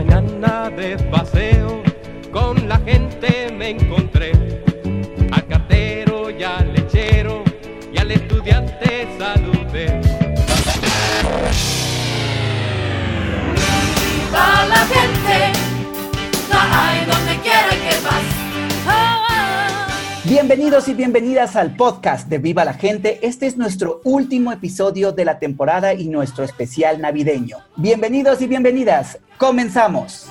mañana de paseo con la gente me encontré al cartero y al lechero y al estudiante saludé. Bienvenidos y bienvenidas al podcast de Viva la Gente. Este es nuestro último episodio de la temporada y nuestro especial navideño. Bienvenidos y bienvenidas. Comenzamos.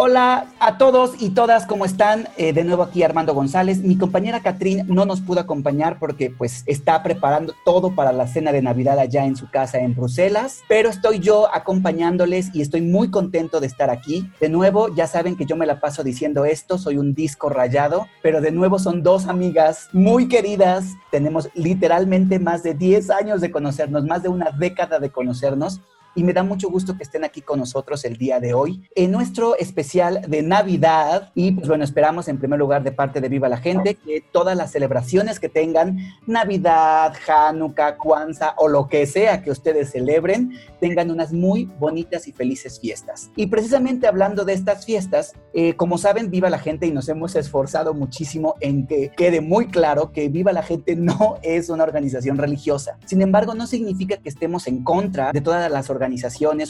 Hola a todos y todas, ¿cómo están? Eh, de nuevo aquí Armando González. Mi compañera Catrín no nos pudo acompañar porque pues está preparando todo para la cena de Navidad allá en su casa en Bruselas, pero estoy yo acompañándoles y estoy muy contento de estar aquí. De nuevo, ya saben que yo me la paso diciendo esto, soy un disco rayado, pero de nuevo son dos amigas muy queridas. Tenemos literalmente más de 10 años de conocernos, más de una década de conocernos y me da mucho gusto que estén aquí con nosotros el día de hoy en nuestro especial de Navidad. Y pues bueno, esperamos en primer lugar de parte de Viva la Gente que todas las celebraciones que tengan, Navidad, Hanukkah, Kwanzaa o lo que sea que ustedes celebren, tengan unas muy bonitas y felices fiestas. Y precisamente hablando de estas fiestas, eh, como saben, Viva la Gente y nos hemos esforzado muchísimo en que quede muy claro que Viva la Gente no es una organización religiosa. Sin embargo, no significa que estemos en contra de todas las organizaciones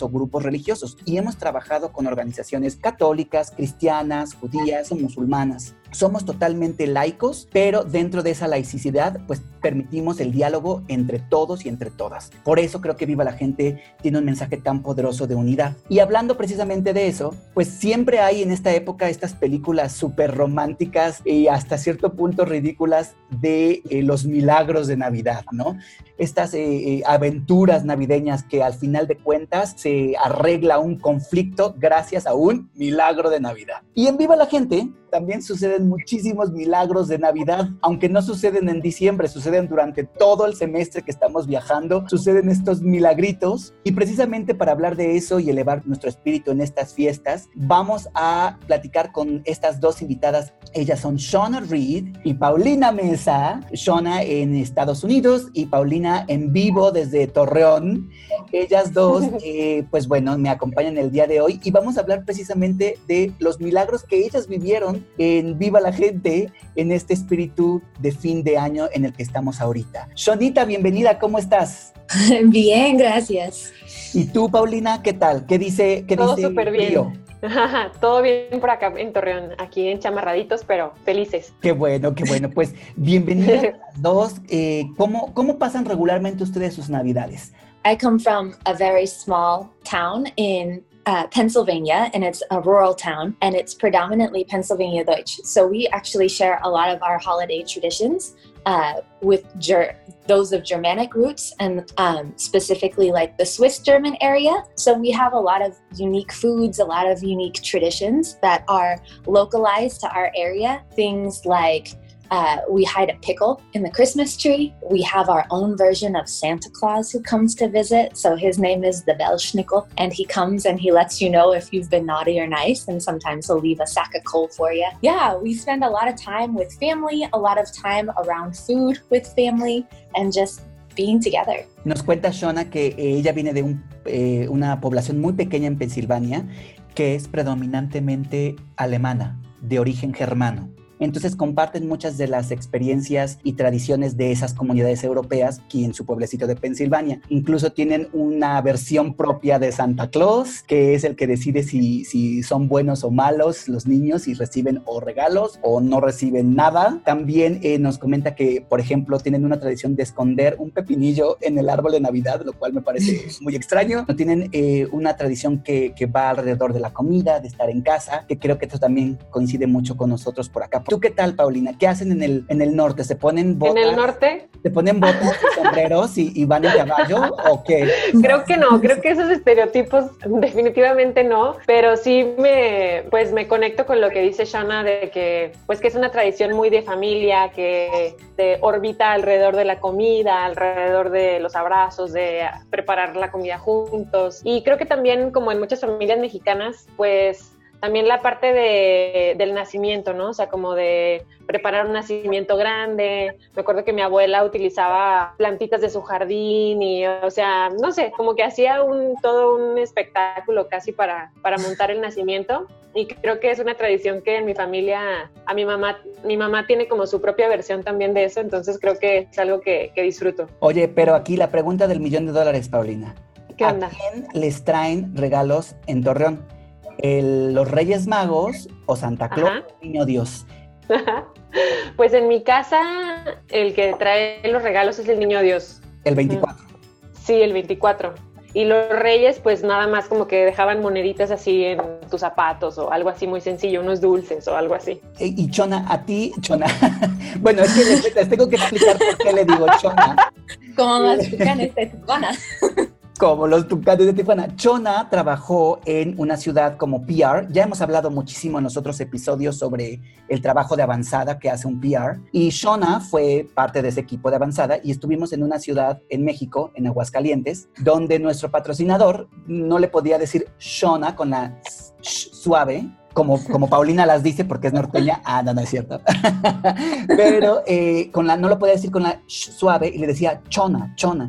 o grupos religiosos y hemos trabajado con organizaciones católicas, cristianas, judías o musulmanas. Somos totalmente laicos, pero dentro de esa laicidad, pues permitimos el diálogo entre todos y entre todas. Por eso creo que Viva la Gente tiene un mensaje tan poderoso de unidad. Y hablando precisamente de eso, pues siempre hay en esta época estas películas súper románticas y hasta cierto punto ridículas de eh, los milagros de Navidad, ¿no? Estas eh, eh, aventuras navideñas que al final de cuentas se arregla un conflicto gracias a un milagro de Navidad. Y en Viva la Gente también suceden muchísimos milagros de Navidad, aunque no suceden en diciembre, suceden durante todo el semestre que estamos viajando, suceden estos milagritos y precisamente para hablar de eso y elevar nuestro espíritu en estas fiestas, vamos a platicar con estas dos invitadas. Ellas son Shauna Reed y Paulina Mesa, Shauna en Estados Unidos y Paulina en vivo desde Torreón. Ellas dos, eh, pues bueno, me acompañan el día de hoy y vamos a hablar precisamente de los milagros que ellas vivieron en Viva la Gente, en este espíritu de fin de año en el que estamos ahorita. Shonita, bienvenida, ¿cómo estás? Bien, gracias. ¿Y tú, Paulina, qué tal? ¿Qué dice? Qué Todo súper bien. Río? Todo bien por acá en Torreón, aquí en chamarraditos, pero felices. Qué bueno, qué bueno. Pues bienvenidas las dos. Eh, ¿cómo, ¿Cómo pasan regularmente ustedes sus navidades? I come from a very small town in uh, Pennsylvania, and it's a rural town, and it's predominantly Pennsylvania Deutsch. So we actually share a lot of our holiday traditions uh, with Ger- those of Germanic roots, and um, specifically like the Swiss German area. So we have a lot of unique foods, a lot of unique traditions that are localized to our area. Things like uh, we hide a pickle in the Christmas tree. We have our own version of Santa Claus who comes to visit. So his name is the Belschnickel, and he comes and he lets you know if you've been naughty or nice. And sometimes he'll leave a sack of coal for you. Yeah, we spend a lot of time with family, a lot of time around food with family, and just being together. Nos cuenta Shona que ella viene de un, eh, una población muy pequeña en Pensilvania que es predominantemente alemana, de origen germano. Entonces comparten muchas de las experiencias y tradiciones de esas comunidades europeas aquí en su pueblecito de Pensilvania. Incluso tienen una versión propia de Santa Claus, que es el que decide si, si son buenos o malos los niños, si reciben o regalos o no reciben nada. También eh, nos comenta que, por ejemplo, tienen una tradición de esconder un pepinillo en el árbol de Navidad, lo cual me parece muy extraño. No tienen eh, una tradición que, que va alrededor de la comida, de estar en casa, que creo que esto también coincide mucho con nosotros por acá. ¿Tú qué tal, Paulina? ¿Qué hacen en el, en el norte? ¿Se ponen botas? En el norte, ¿Se ponen botas y sombreros y, y van en caballo o qué? creo que no, creo que esos estereotipos definitivamente no, pero sí me, pues me conecto con lo que dice Shana de que, pues que es una tradición muy de familia, que se orbita alrededor de la comida, alrededor de los abrazos, de preparar la comida juntos. Y creo que también, como en muchas familias mexicanas, pues también la parte de, del nacimiento, ¿no? O sea, como de preparar un nacimiento grande. Me acuerdo que mi abuela utilizaba plantitas de su jardín y, o sea, no sé, como que hacía un, todo un espectáculo casi para, para montar el nacimiento. Y creo que es una tradición que en mi familia, a mi mamá, mi mamá tiene como su propia versión también de eso, entonces creo que es algo que, que disfruto. Oye, pero aquí la pregunta del millón de dólares, Paulina. ¿Qué onda? ¿A quién les traen regalos en Torreón? El- ¿Los Reyes Magos o Santa Claus Ajá. Niño Dios? Pues en mi casa, el que trae los regalos es el niño Dios. El 24. Sí, el 24. Y los reyes, pues nada más como que dejaban moneditas así en tus zapatos o algo así muy sencillo, unos dulces o algo así. E- Y Chona, a ti, Chona. bueno, es que les, les tengo que explicar por qué le digo Chona. Como las tucanes de Tijuana. Como los tucanes de Tijuana. Chona trabajó en una ciudad como PR. Ya hemos hablado muchísimo en los otros episodios sobre el trabajo de avanzada que hace un PR. Y Shona fue parte de ese equipo de avanzada y estuvimos en una ciudad en México, en Aguascalientes, donde nuestro patrocinador no le podía decir Shona con la sh suave. Como, como Paulina las dice porque es norteña. Ah, no, no es cierto. Pero eh, con la, no lo podía decir con la sh suave y le decía Chona, Chona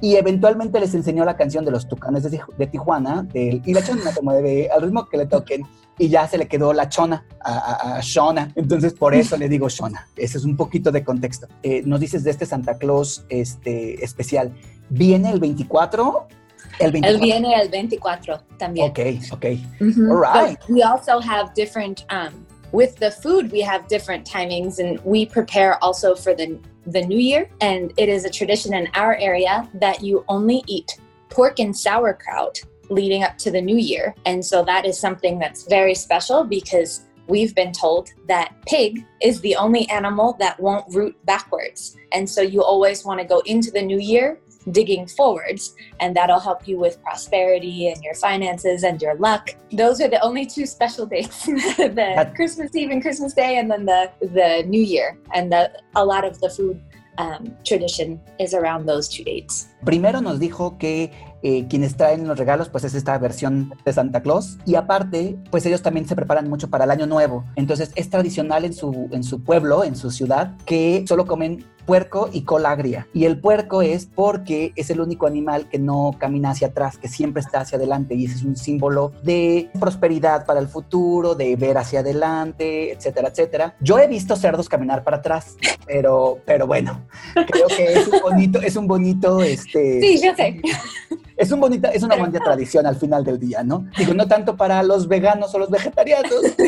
y eventualmente les enseñó la canción de los Tucanes de, de Tijuana del, y la chona se mueve al ritmo que le toquen y ya se le quedó la chona a, a- a Shona. Entonces por eso le digo Shona. Ese es un poquito de contexto. Eh, nos dices de este Santa Claus este, especial. ¿Viene el 24? El 24. Él viene el 24 también. Ok, ok. Mhm. All right. But we also have different um, with the food. We have different timings, and we prepare also for the the New Year. And it is a tradition in our area that you only eat pork and sauerkraut leading up to the New Year, and so that is something that's very special because. We've been told that pig is the only animal that won't root backwards. And so you always want to go into the new year digging forwards and that'll help you with prosperity and your finances and your luck. Those are the only two special dates: the That- Christmas Eve and Christmas Day, and then the the New Year. And the, a lot of the food um, tradition is around those two dates. Primero nos dijo que eh, quienes traen los regalos, pues es esta versión de Santa Claus. Y aparte, pues ellos también se preparan mucho para el año nuevo. Entonces es tradicional en su, en su pueblo, en su ciudad, que solo comen puerco y cola agria. Y el puerco es porque es el único animal que no camina hacia atrás, que siempre está hacia adelante. Y ese es un símbolo de prosperidad para el futuro, de ver hacia adelante, etcétera, etcétera. Yo he visto cerdos caminar para atrás, pero, pero bueno, creo que es un bonito, es un bonito, este, Sí, yo sé. es un bonita, es una bonita tradición al final del día, ¿no? Digo, no tanto para los veganos o los vegetarianos,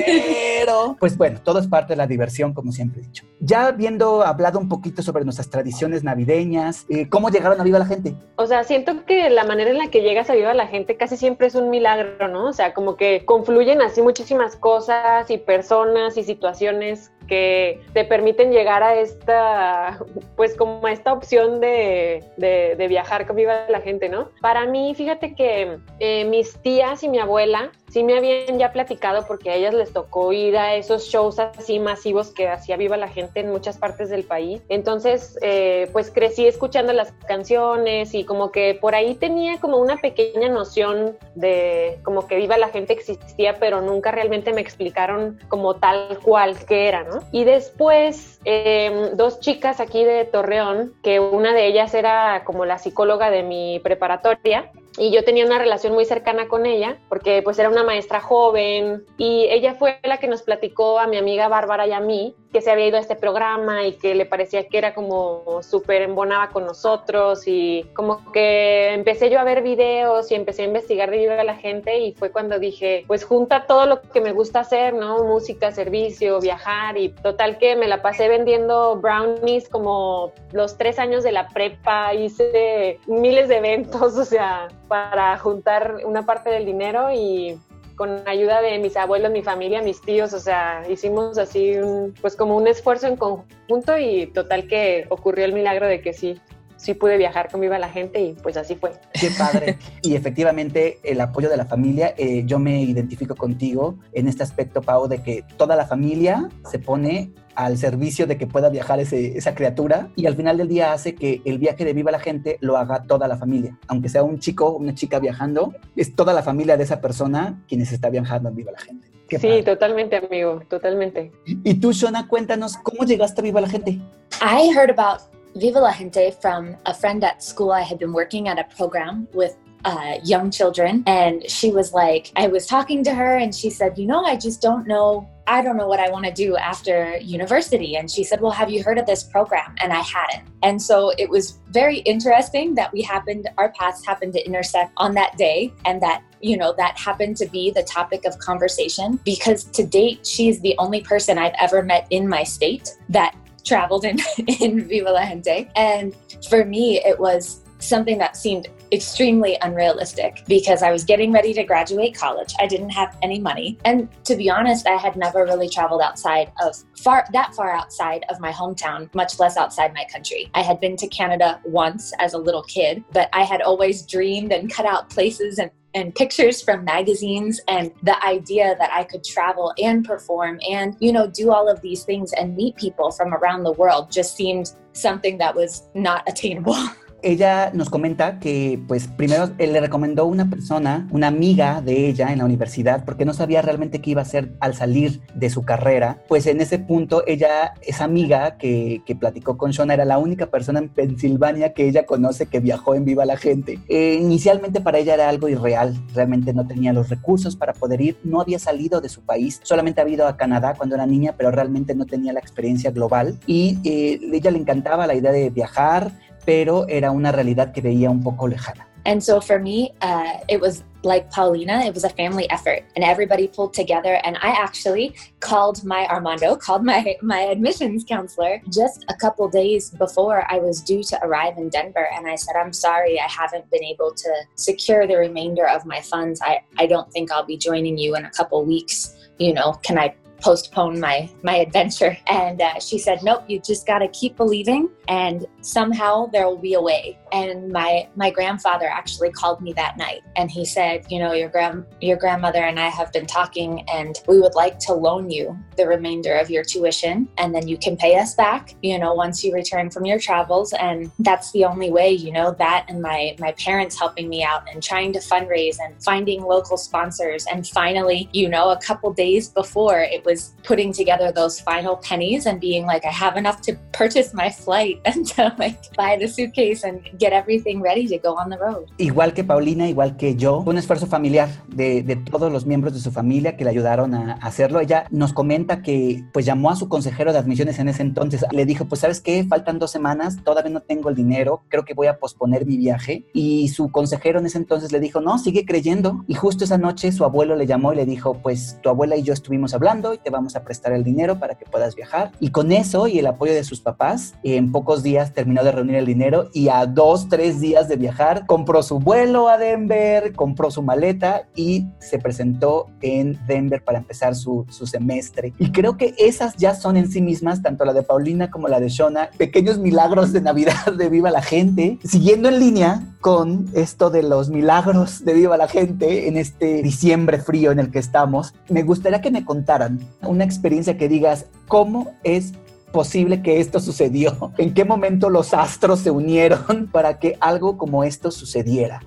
pues bueno, todo es parte de la diversión, como siempre he dicho. Ya habiendo hablado un poquito sobre nuestras tradiciones navideñas, eh, ¿cómo llegaron a Viva la Gente? O sea, siento que la manera en la que llegas a Viva la Gente casi siempre es un milagro, ¿no? O sea, como que confluyen así muchísimas cosas y personas y situaciones que te permiten llegar a esta, pues como a esta opción de, de, viajar con Viva la Gente, ¿no? Para mí, fíjate que eh, mis tías y mi abuela sí me habían ya platicado porque a ellas les tocó ir a esos shows así masivos que hacía Viva la Gente en muchas partes del país. Entonces, eh, pues crecí escuchando las canciones y como que por ahí tenía como una pequeña noción de como que Viva la Gente existía, pero nunca realmente me explicaron como tal cual que era, ¿no? Y después, eh, dos chicas aquí de Torreón, que una de ellas era como la psicóloga de mi preparatoria, y yo tenía una relación muy cercana con ella porque pues era una maestra joven y ella fue la que nos platicó a mi amiga Bárbara y a mí que se había ido a este programa y que le parecía que era como súper embonaba con nosotros y como que empecé yo a ver videos y empecé a investigar de Viva la Gente y fue cuando dije pues junta todo lo que me gusta hacer, ¿no? Música, servicio, viajar y total que me la pasé vendiendo brownies como los tres años de la prepa, hice miles de eventos, o sea, para juntar una parte del dinero y con ayuda de mis abuelos, mi familia, mis tíos, o sea, hicimos así un, pues como un esfuerzo en conjunto y total que ocurrió el milagro de que sí, sí pude viajar con Viva la Gente y pues así fue. Qué padre. y efectivamente, el apoyo de la familia, eh, yo me identifico contigo en este aspecto, Pau, de que toda la familia se pone al servicio de que pueda viajar ese- esa criatura y al final del día hace que el viaje de Viva la Gente lo haga toda la familia. Aunque sea un chico o una chica viajando, es toda la familia de esa persona quienes está viajando en Viva la Gente. sí, totalmente, amigo, totalmente. Y tú, Shona, cuéntanos, ¿cómo llegaste a Viva la Gente? I heard about Viva la Gente from a friend at school. I had been working at a program with uh, young children. And she was like, I was talking to her and she said, You know, I just don't know. I don't know what I want to do after university. And she said, Well, have you heard of this program? And I hadn't. And so it was very interesting that we happened, our paths happened to intersect on that day and that you know, that happened to be the topic of conversation because to date, she's the only person I've ever met in my state that traveled in, in Viva la Gente. And for me, it was something that seemed extremely unrealistic because I was getting ready to graduate college. I didn't have any money. And to be honest, I had never really traveled outside of far that far outside of my hometown, much less outside my country. I had been to Canada once as a little kid, but I had always dreamed and cut out places and and pictures from magazines and the idea that I could travel and perform and you know do all of these things and meet people from around the world just seemed something that was not attainable. ella nos comenta que, pues, primero él le recomendó una persona, una amiga de ella en la universidad, porque no sabía realmente qué iba a hacer al salir de su carrera. Pues en ese punto, ella, esa amiga que, platicó con Shona, era la única persona en Pensilvania que ella conoce que viajó en Viva la Gente. Eh, inicialmente para ella era algo irreal, realmente no tenía los recursos para poder ir, no había salido de su país, solamente había ido a Canadá cuando era niña, pero realmente no tenía la experiencia global. Y eh, ella le encantaba la idea de viajar, pero era una realidad que veía un poco lejana. And so for me, uh, it was like Paulina, it was a family effort and everybody pulled together. And I actually called my Armando, called my, my admissions counselor just a couple days before I was due to arrive in Denver. And I said, I'm sorry, I haven't been able to secure the remainder of my funds. I, I don't think I'll be joining you in a couple weeks. You know, can I postpone my my adventure. And uh, she said nope you just got to keep believing and somehow there will be a way. And my my grandfather actually called me that night and he said you know your grand your grandmother and I have been talking and we would like to loan you the remainder of your tuition and then you can pay us back you know once you return from your travels. And that's the only way you know that and my my parents helping me out and trying to fundraise and finding local sponsors. And finally you know a couple days before it was putting together those final pennies and being like I have enough to purchase my flight and to like buy the suitcase and get everything ready to go on the road. Igual que Paulina, igual que yo, un esfuerzo familiar de, de todos los miembros de su familia que le ayudaron a hacerlo. Ella nos comenta que pues llamó a su consejero de admisiones en ese entonces. Le dijo, pues sabes qué, faltan dos semanas, todavía no tengo el dinero, creo que voy a posponer mi viaje. Y su consejero en ese entonces le dijo, no, sigue creyendo. Y justo esa noche su abuelo le llamó y le dijo, pues tu abuela y yo estuvimos hablando y te vamos a prestar el dinero para que puedas viajar. Y con eso y el apoyo de sus papás, en pocos días terminó de reunir el dinero y a dos tres días de viajar, compró su vuelo a Denver, compró su maleta y se presentó en Denver para empezar su, su semestre. Y creo que esas ya son en sí mismas, tanto la de Paulina como la de Shona, pequeños milagros de Navidad de Viva la Gente, siguiendo en línea con esto de los milagros de Viva la Gente en este diciembre frío en el que estamos. Me gustaría que me contaran una experiencia que digas, ¿cómo es posible que esto sucedió? ¿En qué momento los astros se unieron para que algo como esto sucediera?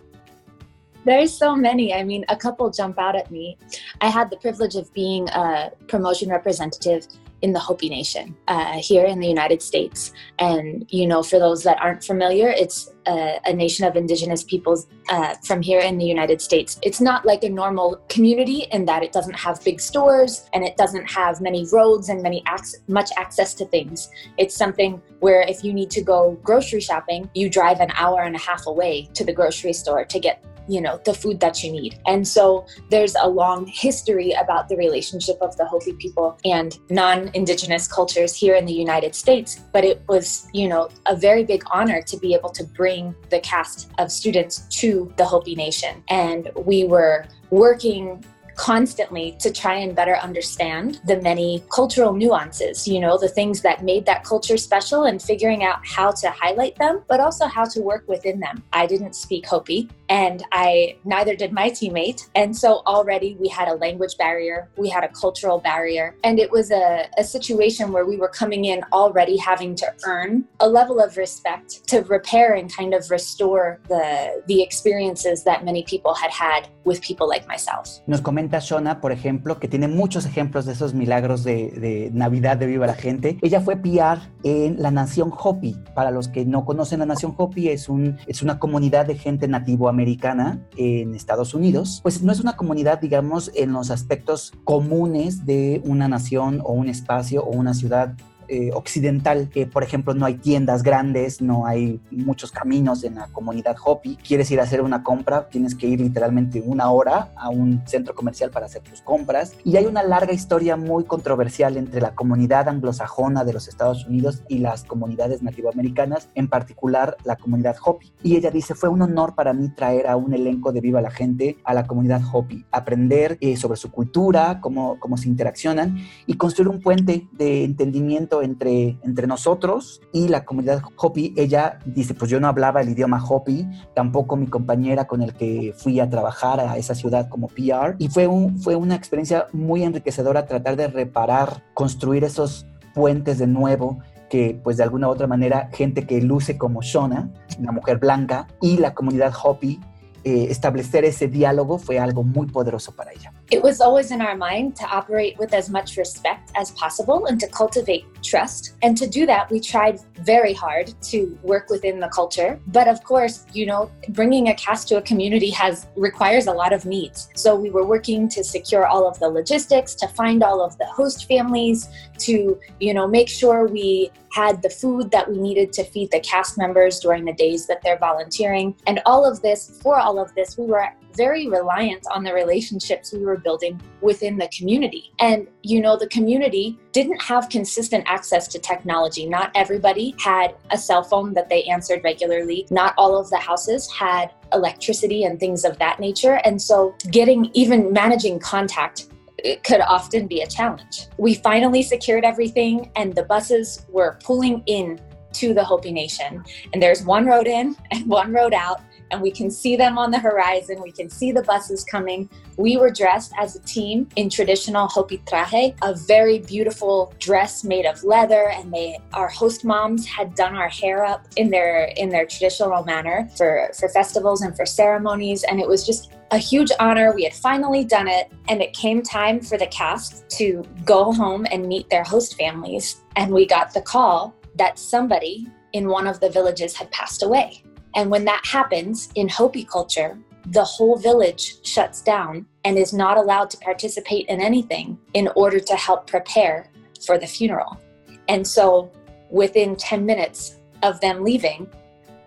There's so many. I mean, a couple jump out at me. I had the privilege of being a promotion representative in the Hopi Nation uh, here in the United States. And, you know, for those that aren't familiar, it's a, a nation of indigenous peoples uh, from here in the United States. It's not like a normal community in that it doesn't have big stores and it doesn't have many roads and many ac- much access to things. It's something where if you need to go grocery shopping, you drive an hour and a half away to the grocery store to get you know the food that you need and so there's a long history about the relationship of the hopi people and non-indigenous cultures here in the united states but it was you know a very big honor to be able to bring the cast of students to the hopi nation. And we were working constantly to try and better understand the many cultural nuances, you know, the things that made that culture special and figuring out how to highlight them, but also how to work within them. I didn't speak Hopi and I neither did my teammate. And so already we had a language barrier, we had a cultural barrier, and it was a, a situation where we were coming in already having to earn a level of respect to repair and kind of restore the, the experiences that many people had had with people like myself. Nos comenta Shona, por ejemplo, que tiene muchos ejemplos de esos milagros de, de Navidad de Viva la Gente. Ella fue PR en la Nación Hopi. Para los que no conocen la Nación Hopi, es, es una comunidad de gente nativoamericana en Estados Unidos. Pues no es una comunidad, digamos, en los aspectos comunes de una nación o un espacio o una ciudad eh, occidental, que por ejemplo no hay tiendas grandes, no hay muchos caminos en la comunidad Hopi. Quieres ir a hacer una compra, tienes que ir literalmente una hora a un centro comercial para hacer tus compras. Y hay una larga historia muy controversial entre la comunidad anglosajona de los Estados Unidos y las comunidades nativoamericanas, en particular la comunidad Hopi. Y ella dice, fue un honor para mí traer a un elenco de Viva la Gente a la comunidad Hopi, aprender eh, sobre su cultura, cómo, cómo se interaccionan y construir un puente de entendimiento entre, entre nosotros y la comunidad Hopi. Ella dice, pues yo no hablaba el idioma Hopi, tampoco mi compañera con el que fui a trabajar a esa ciudad como PR. Y fue, fue una experiencia muy enriquecedora tratar de reparar, construir esos puentes de nuevo que pues de alguna u otra manera gente que luce como Shona, una mujer blanca, y la comunidad Hopi, eh, establecer ese diálogo fue algo muy poderoso para ella. It was always in our mind to operate with as much respect as possible and to cultivate trust. And to do that, we tried very hard to work within the culture. But of course, you know, bringing a cast to a community has requires a lot of needs. So we were working to secure all of the logistics, to find all of the host families, to, you know, make sure we had the food that we needed to feed the cast members during the days that they're volunteering. And all of this, for all of this, we were very reliant on the relationships we were building within the community. And, you know, the community didn't have consistent access to technology. Not everybody had a cell phone that they answered regularly. Not all of the houses had electricity and things of that nature. And so, getting even managing contact it could often be a challenge. We finally secured everything, and the buses were pulling in to the Hopi Nation. And there's one road in and one road out and we can see them on the horizon. We can see the buses coming. We were dressed as a team in traditional Hopi traje, a very beautiful dress made of leather, and they our host moms had done our hair up in their in their traditional manner for for festivals and for ceremonies, and it was just a huge honor. We had finally done it, and it came time for the cast to go home and meet their host families. And we got the call that somebody in one of the villages had passed away. And when that happens in Hopi culture, the whole village shuts down and is not allowed to participate in anything in order to help prepare for the funeral. And so, within 10 minutes of them leaving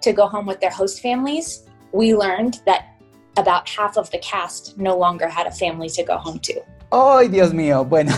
to go home with their host families, we learned that about half of the cast no longer had a family to go home to. ¡Ay, Dios mío! Bueno,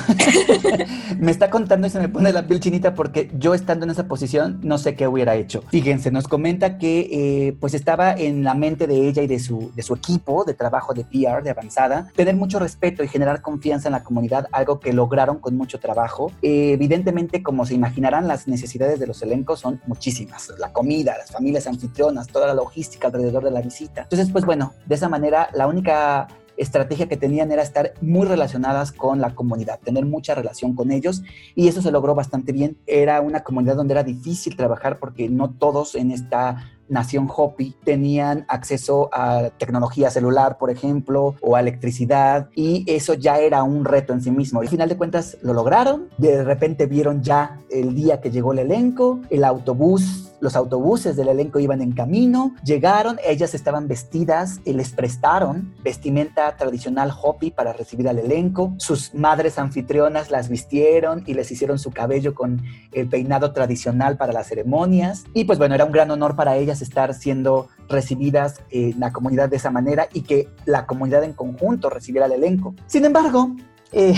me está contando y se me pone la piel chinita porque yo estando en esa posición no sé qué hubiera hecho. Fíjense, nos comenta que eh, pues estaba en la mente de ella y de su, de su equipo de trabajo de PR, de avanzada, tener mucho respeto y generar confianza en la comunidad, algo que lograron con mucho trabajo. Eh, evidentemente, como se imaginarán, las necesidades de los elencos son muchísimas. La comida, las familias anfitrionas, toda la logística alrededor de la visita. Entonces, pues bueno, de esa manera, la única estrategia que tenían era estar muy relacionadas con la comunidad, tener mucha relación con ellos y eso se logró bastante bien. Era una comunidad donde era difícil trabajar porque no todos en esta nación Hopi tenían acceso a tecnología celular, por ejemplo, o a electricidad, y eso ya era un reto en sí mismo. Al final de cuentas lo lograron, de repente vieron ya el día que llegó el elenco, el autobús los autobuses del elenco iban en camino, llegaron, ellas estaban vestidas y les prestaron vestimenta tradicional Hopi para recibir al elenco. Sus madres anfitrionas las vistieron y les hicieron su cabello con el peinado tradicional para las ceremonias. Y pues bueno, era un gran honor para ellas estar siendo recibidas en la comunidad de esa manera y que la comunidad en conjunto recibiera al elenco. Sin embargo, eh,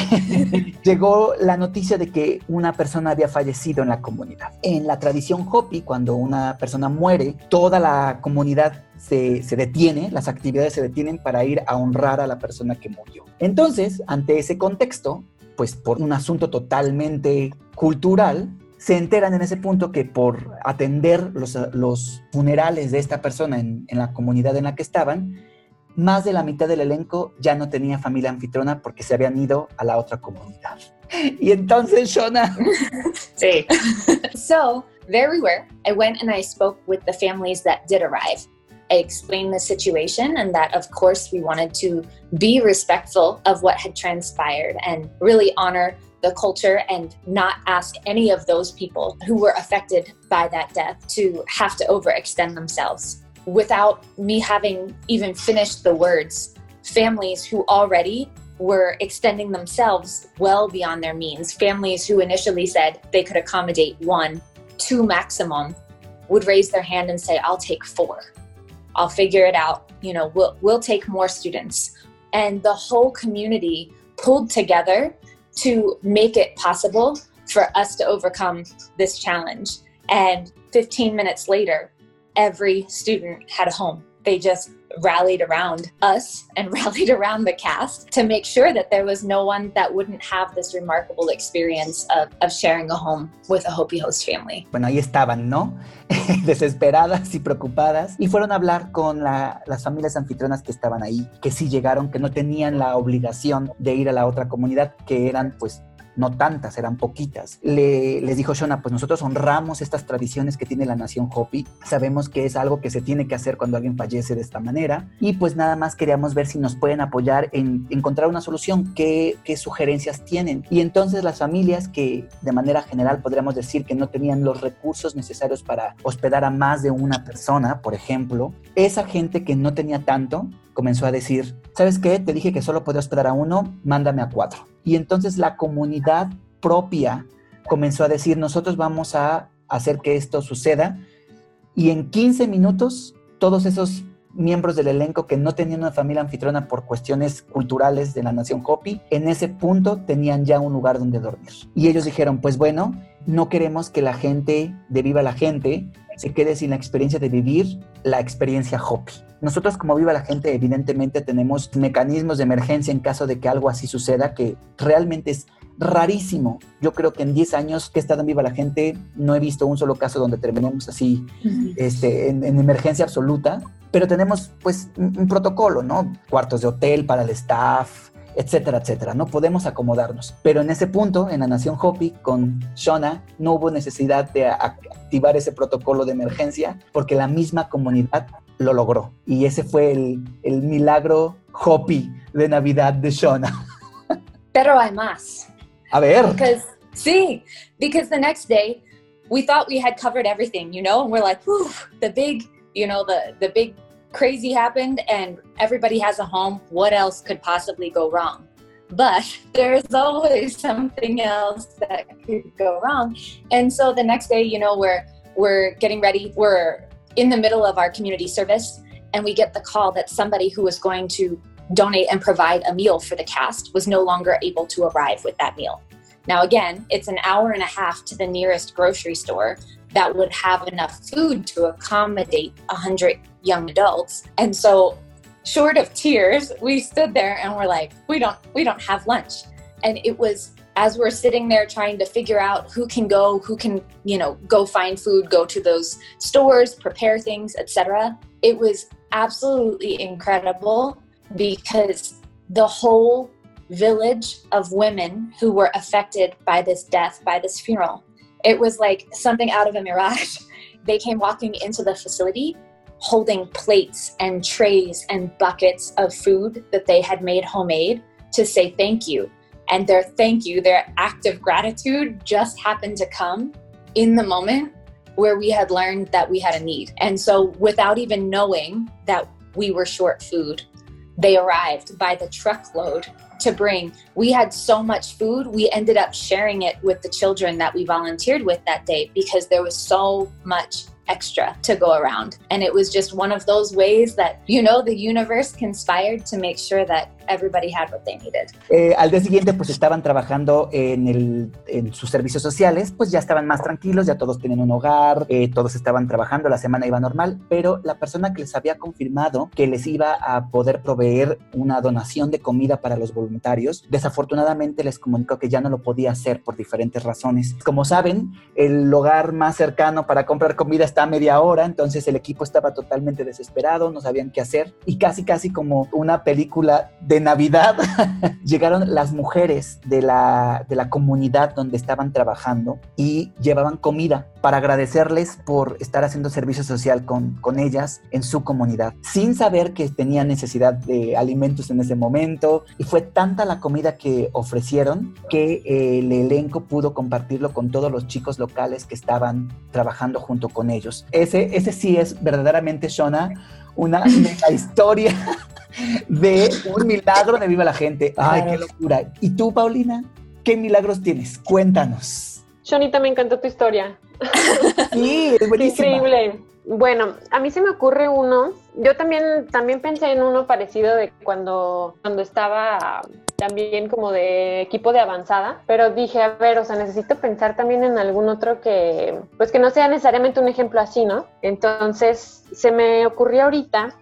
llegó la noticia de que una persona había fallecido en la comunidad. En la tradición Hopi, cuando una persona muere, toda la comunidad se, se, detiene, las actividades se detienen para ir a honrar a la persona que murió. Entonces, ante ese contexto, pues por un asunto totalmente cultural, se enteran en ese punto que por atender los, funerales de esta persona en, la comunidad en la que estaban, más de la mitad del elenco ya no tenía familia anfitriona porque se habían ido a la otra comunidad. Y entonces, Shona. sí. so, there we were. I went and I spoke with the families that did arrive. I explained the situation and that, of course, we wanted to be respectful of what had transpired and really honor the culture and not ask any of those people who were affected by that death to have to overextend themselves. Without me having even finished the words, families who already were extending themselves well beyond their means, families who initially said they could accommodate one, two maximum, would raise their hand and say, I'll take four. I'll figure it out. You know, we'll, we'll take more students. And the whole community pulled together to make it possible for us to overcome this challenge. And 15 minutes later, every student had a home. They just rallied around us and rallied around the cast to make sure that there was no one that wouldn't have this remarkable experience of, of sharing a home with a Hopi host family. Bueno, ahí estaban, ¿no? Desesperadas y preocupadas. Y fueron a hablar con la, las familias anfitrionas que estaban ahí, que sí llegaron, que no tenían la obligación de ir a la otra comunidad, que eran pues no tantas, eran poquitas. Le, les dijo Shona, pues nosotros honramos estas tradiciones que tiene la nación Hopi, sabemos que es algo que se tiene que hacer cuando alguien fallece de esta manera y pues nada más queríamos ver si nos pueden apoyar en encontrar una solución, qué, qué sugerencias tienen. Y entonces las familias que de manera general podríamos decir que no tenían los recursos necesarios para hospedar a más de una persona, por ejemplo, esa gente que no tenía tanto, comenzó a decir, ¿sabes qué? Te dije que solo podía hospedar a uno, mándame a cuatro. Y entonces la comunidad propia comenzó a decir, nosotros vamos a hacer que esto suceda. Y en 15 minutos, todos esos miembros del elenco que no tenían una familia anfitriona por cuestiones culturales de la nación Hopi, en ese punto tenían ya un lugar donde dormir. Y ellos dijeron, pues bueno, no queremos que la gente de Viva la Gente se quede sin la experiencia de vivir la experiencia Hopi. Nosotros como Viva la Gente evidentemente tenemos mecanismos de emergencia en caso de que algo así suceda que realmente es rarísimo. Yo creo que en 10 años que he estado en Viva la Gente no he visto un solo caso donde terminemos así este, en, en, emergencia absoluta, pero tenemos pues un, un protocolo, ¿no? Cuartos de hotel para el staff, etcétera, etcétera. No podemos acomodarnos. Pero en ese punto, en la Nación Hopi, con Shona, no hubo necesidad de activar ese protocolo de emergencia porque la misma comunidad lo logró. Y ese fue el, el milagro Hopi de Navidad de Shona. Pero hay más. A ver. Because, sí, because the next day we thought we had covered everything, you know, and we're like, Whew, the big, you know, the, the big crazy happened and everybody has a home. What else could possibly go wrong? But there's always something else that could go wrong. And so the next day, you know, we're we're getting ready. We're in the middle of our community service and we get the call that somebody who was going to donate and provide a meal for the cast was no longer able to arrive with that meal. Now, again, it's an hour and a half to the nearest grocery store that would have enough food to accommodate 100 young adults. And so, short of tears, we stood there and we're like, we don't we don't have lunch. And it was as we're sitting there trying to figure out who can go, who can, you know, go find food, go to those stores, prepare things, etc. It was absolutely incredible because the whole village of women who were affected by this death, by this funeral, it was like something out of a mirage. They came walking into the facility holding plates and trays and buckets of food that they had made homemade to say thank you. And their thank you, their act of gratitude just happened to come in the moment where we had learned that we had a need. And so, without even knowing that we were short food, they arrived by the truckload to bring. We had so much food, we ended up sharing it with the children that we volunteered with that day because there was so much extra to go around. And it was just one of those ways that, you know, the universe conspired to make sure that everybody had what they needed. Eh, al día siguiente, pues estaban trabajando en, el, en, sus servicios sociales, pues ya estaban más tranquilos, ya todos tenían un hogar, eh, todos estaban trabajando, la semana iba normal, pero la persona que les había confirmado que les iba a poder proveer una donación de comida para los voluntarios, desafortunadamente les comunicó que ya no lo podía hacer por diferentes razones. Como saben, el hogar más cercano para comprar comida está a media hora, entonces el equipo estaba totalmente desesperado, no sabían qué hacer y casi casi como una película de Navidad llegaron las mujeres de la, de la comunidad donde estaban trabajando y llevaban comida para agradecerles por estar haciendo servicio social con, con ellas en su comunidad, sin saber que tenían necesidad de alimentos en ese momento. Y fue tanta la comida que ofrecieron que eh, el elenco pudo compartirlo con todos los chicos locales que estaban trabajando junto con ellos. Ese, ese sí es verdaderamente, Shona, una historia de un milagro de Viva la Gente. Ay, qué locura. ¿Y tú, Paulina? ¿Qué milagros tienes? Cuéntanos. Shonita, me encantó tu historia. Sí, es. Increíble. Bueno, a mí se me ocurre uno. Yo también, también pensé en uno parecido de cuando, cuando estaba también como de equipo de avanzada, pero dije, a ver, o sea, necesito pensar también en algún otro que, pues que no sea necesariamente un ejemplo así, ¿no? Entonces, se me ocurrió ahorita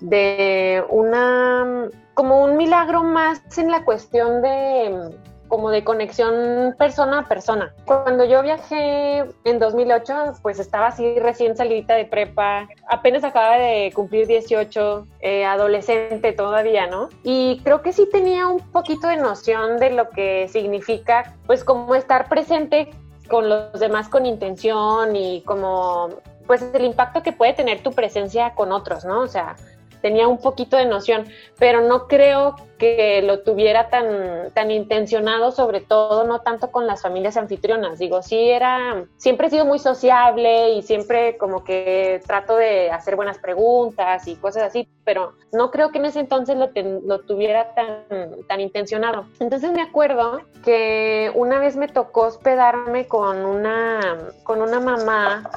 de una, como un milagro más en la cuestión de como de conexión persona a persona. Cuando yo viajé en 2008, pues estaba así recién salidita de prepa, apenas acababa de cumplir 18, eh, adolescente todavía, ¿no? Y creo que sí tenía un poquito de noción de lo que significa, pues como estar presente con los demás con intención y como pues el impacto que puede tener tu presencia con otros, ¿no? O sea, tenía un poquito de noción, pero no creo que lo tuviera tan, tan intencionado, sobre todo no tanto con las familias anfitrionas. Digo, sí era, siempre he sido muy sociable y siempre como que trato de hacer buenas preguntas y cosas así, pero no creo que en ese entonces lo, lo tuviera tan, tan intencionado. Entonces me acuerdo que una vez me tocó hospedarme con una, con una mamá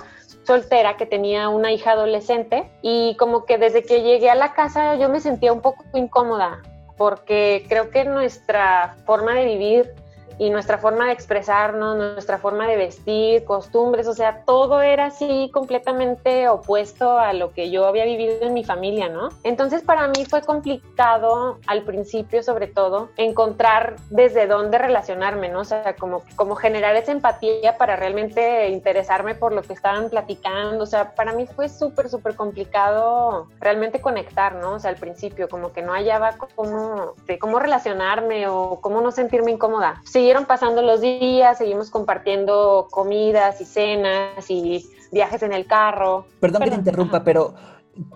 soltera que tenía una hija adolescente y como que desde que llegué a la casa yo me sentía un poco incómoda porque creo que nuestra forma de vivir y nuestra forma de expresarnos, nuestra forma de vestir, costumbres, o sea, todo era así completamente opuesto a lo que yo había vivido en mi familia, ¿no? Entonces para mí fue complicado al principio sobre todo encontrar desde dónde relacionarme, ¿no? O sea, como, como generar esa empatía para realmente interesarme por lo que estaban platicando, o sea, para mí fue súper, súper complicado realmente conectar, ¿no? O sea, al principio como que no hallaba cómo, cómo relacionarme o cómo no sentirme incómoda. Sí, siguieron pasando los días, seguimos compartiendo comidas y cenas y viajes en el carro. Perdón que te interrumpa, pero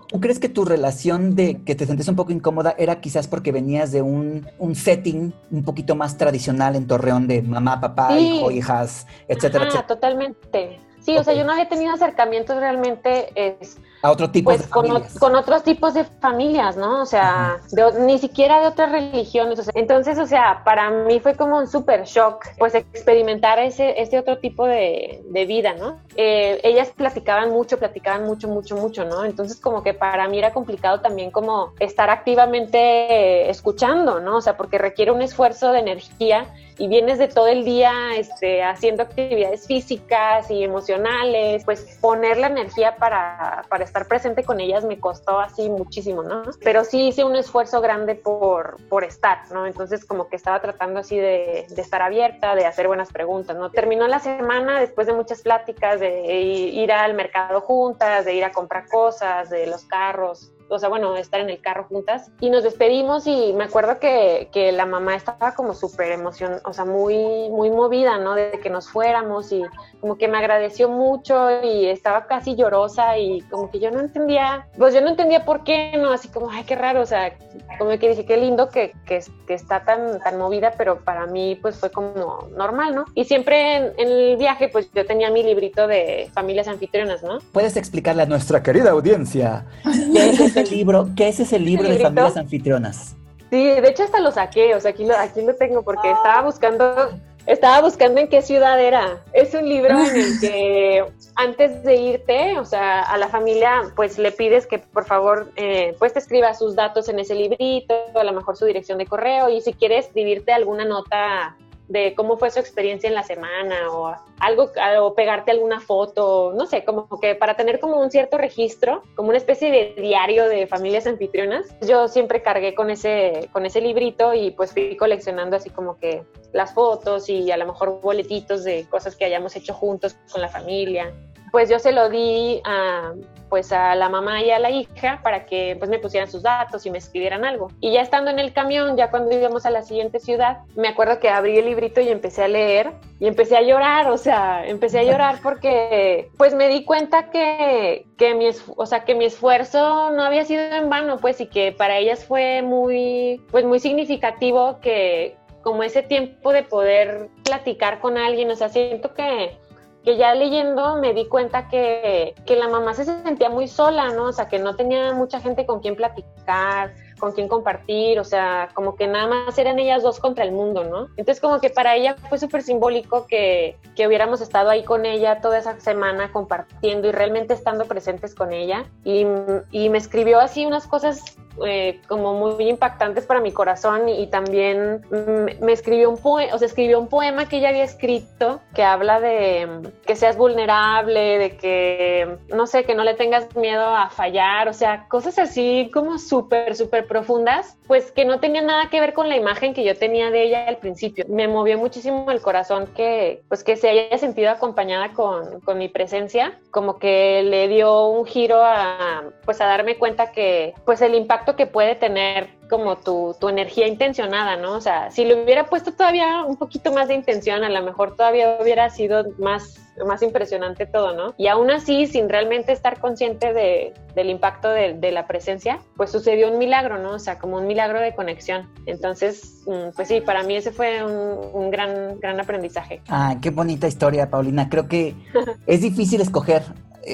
¿tú crees que tu relación de que te sentías un poco incómoda era quizás porque venías de un, un setting un poquito más tradicional en Torreón de mamá, papá, hijo, hijas, etcétera, etcétera? totalmente. Sí, o sea, yo no había tenido acercamientos realmente es, a otro tipo pues, de con, familias. con, otros tipos de familias, ¿no? O sea, ni siquiera de otras religiones. O sea, entonces, o sea, para mí fue como un super shock, pues experimentar ese, ese otro tipo de, de vida, ¿no? Eh, ellas platicaban mucho, platicaban mucho, mucho, mucho, ¿no? Entonces, como que para mí era complicado también como estar activamente escuchando, ¿no? O sea, porque requiere un esfuerzo de energía y vienes de todo el día este, haciendo actividades físicas y emocionales, pues poner la energía para, para estar presente con ellas me costó así muchísimo, ¿no? Pero sí hice un esfuerzo grande por, por estar, ¿no? Entonces como que estaba tratando así de, de estar abierta, de hacer buenas preguntas, ¿no? Terminó la semana después de muchas pláticas, de ir al mercado juntas, de ir a comprar cosas, de los carros, o sea, bueno, estar en el carro juntas y nos despedimos y me acuerdo que, que la mamá estaba como súper emoción, o sea, muy, muy movida, ¿no? De que nos fuéramos y como que me agradeció mucho y estaba casi llorosa y como que yo no entendía, pues yo no entendía por qué, ¿no? Así como, ay, qué raro, o sea, como que dije, qué lindo que, que, que está tan, tan movida, pero para mí pues fue como normal, ¿no? Y siempre en, en, el viaje pues yo tenía mi librito de familias anfitrionas, ¿no? ¿Puedes explicarle a nuestra querida audiencia qué es ese libro, qué es ese libro de familias anfitrionas? Sí, de hecho hasta lo saqué, o sea, aquí lo, aquí lo tengo porque estaba buscando Estaba buscando en qué ciudad era. Es un libro en el que antes de irte, o sea, a la familia, pues le pides que por favor, eh, pues te escriba sus datos en ese librito, a lo mejor su dirección de correo y si quieres escribirte alguna nota de cómo fue su experiencia en la semana o algo, o pegarte alguna foto, no sé, como que para tener como un cierto registro, como una especie de diario de familias anfitrionas. Yo siempre cargué con ese, con ese librito y pues fui coleccionando así como que las fotos y a lo mejor boletitos de cosas que hayamos hecho juntos con la familia pues yo se lo di a, pues a la mamá y a la hija para que pues me pusieran sus datos y me escribieran algo. Y ya estando en el camión, ya cuando íbamos a la siguiente ciudad, me acuerdo que abrí el librito y empecé a leer y empecé a llorar, o sea, empecé a llorar porque pues me di cuenta que, que, mi, o sea, que mi esfuerzo no había sido en vano, pues y que para ellas fue muy, pues muy significativo que como ese tiempo de poder platicar con alguien, o sea, siento que que ya leyendo me di cuenta que, que, la mamá se sentía muy sola, ¿no? O sea, que no tenía mucha gente con quien platicar, con quien compartir, o sea, como que nada más eran ellas dos contra el mundo, ¿no? Entonces como que para ella fue súper simbólico que, que, hubiéramos estado ahí con ella toda esa semana compartiendo y realmente estando presentes con ella. Y, y me escribió así unas cosas eh, como muy impactantes para mi corazón y, también me escribió un poema, o sea, escribió un poema que ella había escrito que habla de que seas vulnerable, de que, no sé, que no le tengas miedo a fallar, o sea, cosas así como súper, súper profundas, pues que no tenían nada que ver con la imagen que yo tenía de ella al principio. Me movió muchísimo el corazón que, pues que se haya sentido acompañada con, con mi presencia, como que le dio un giro a, pues a darme cuenta que, pues el impacto que puede tener como tu, tu, energía intencionada, ¿no? O sea, si le hubiera puesto todavía un poquito más de intención, a lo mejor todavía hubiera sido más, más impresionante todo, ¿no? Y aún así, sin realmente estar consciente de, del impacto de, de, la presencia, pues sucedió un milagro, ¿no? O sea, como un milagro de conexión. Entonces, mm, pues sí, para mí ese fue un, un gran, gran aprendizaje. Ah, qué bonita historia, Paulina. Creo que es difícil escoger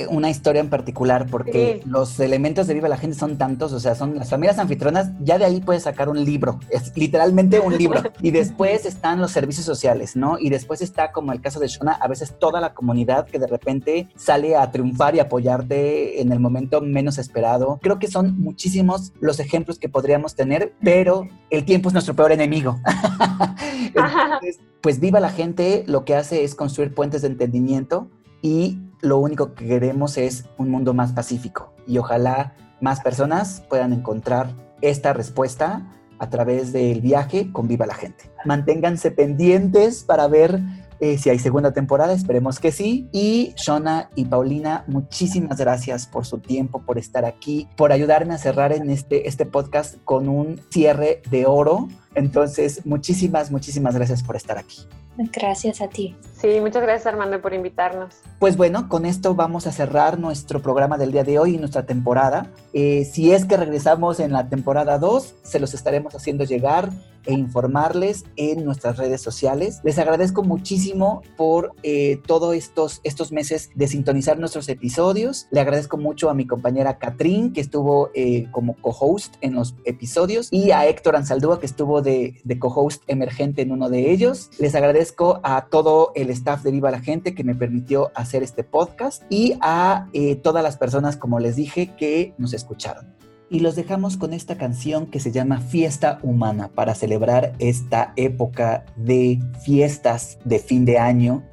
una historia en particular, porque los elementos de Viva la Gente son tantos, o sea, son las familias anfitrionas, ya de ahí puedes sacar un libro, es literalmente un libro. Y después están los servicios sociales, ¿no? Y después está, como el caso de Shona, a veces toda la comunidad que de repente sale a triunfar y apoyarte en el momento menos esperado. Creo que son muchísimos los ejemplos que podríamos tener, pero el tiempo es nuestro peor enemigo. Entonces, pues Viva la Gente lo que hace es construir puentes de entendimiento y lo único que queremos es un mundo más pacífico y ojalá más personas puedan encontrar esta respuesta a través del viaje con Viva la Gente. Manténganse pendientes para ver eh, si hay segunda temporada, esperemos que sí. Y Shona y Paulina, muchísimas gracias por su tiempo, por estar aquí, por ayudarme a cerrar este, este podcast con un cierre de oro. Entonces, muchísimas, muchísimas gracias por estar aquí. Gracias a ti. Sí, muchas gracias Armando por invitarnos. Pues bueno, con esto vamos a cerrar nuestro programa del día de hoy y nuestra temporada. Eh, si es que regresamos en la temporada 2, se los estaremos haciendo llegar e informarles en nuestras redes sociales. Les agradezco muchísimo por eh, todos estos, estos meses de sintonizar nuestros episodios. Le agradezco mucho a mi compañera Catrín, que estuvo eh, como co-host en los episodios, y a Héctor Ansaldúa, que estuvo de, de co-host emergente en uno de ellos. Les agradezco a todo el staff de Viva la Gente que me permitió hacer este podcast y a eh, todas las personas, como les dije, que nos escucharon. Y los dejamos con esta canción que se llama Fiesta Humana para celebrar esta época de fiestas de fin de año,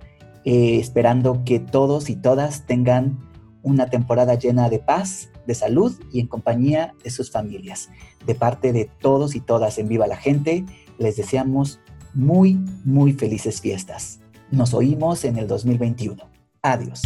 eh, esperando que todos y todas tengan una temporada llena de paz, de salud y en compañía de sus familias. De parte de todos y todas en Viva la Gente, les deseamos muy, muy felices fiestas. Nos oímos en el 2021. Adiós.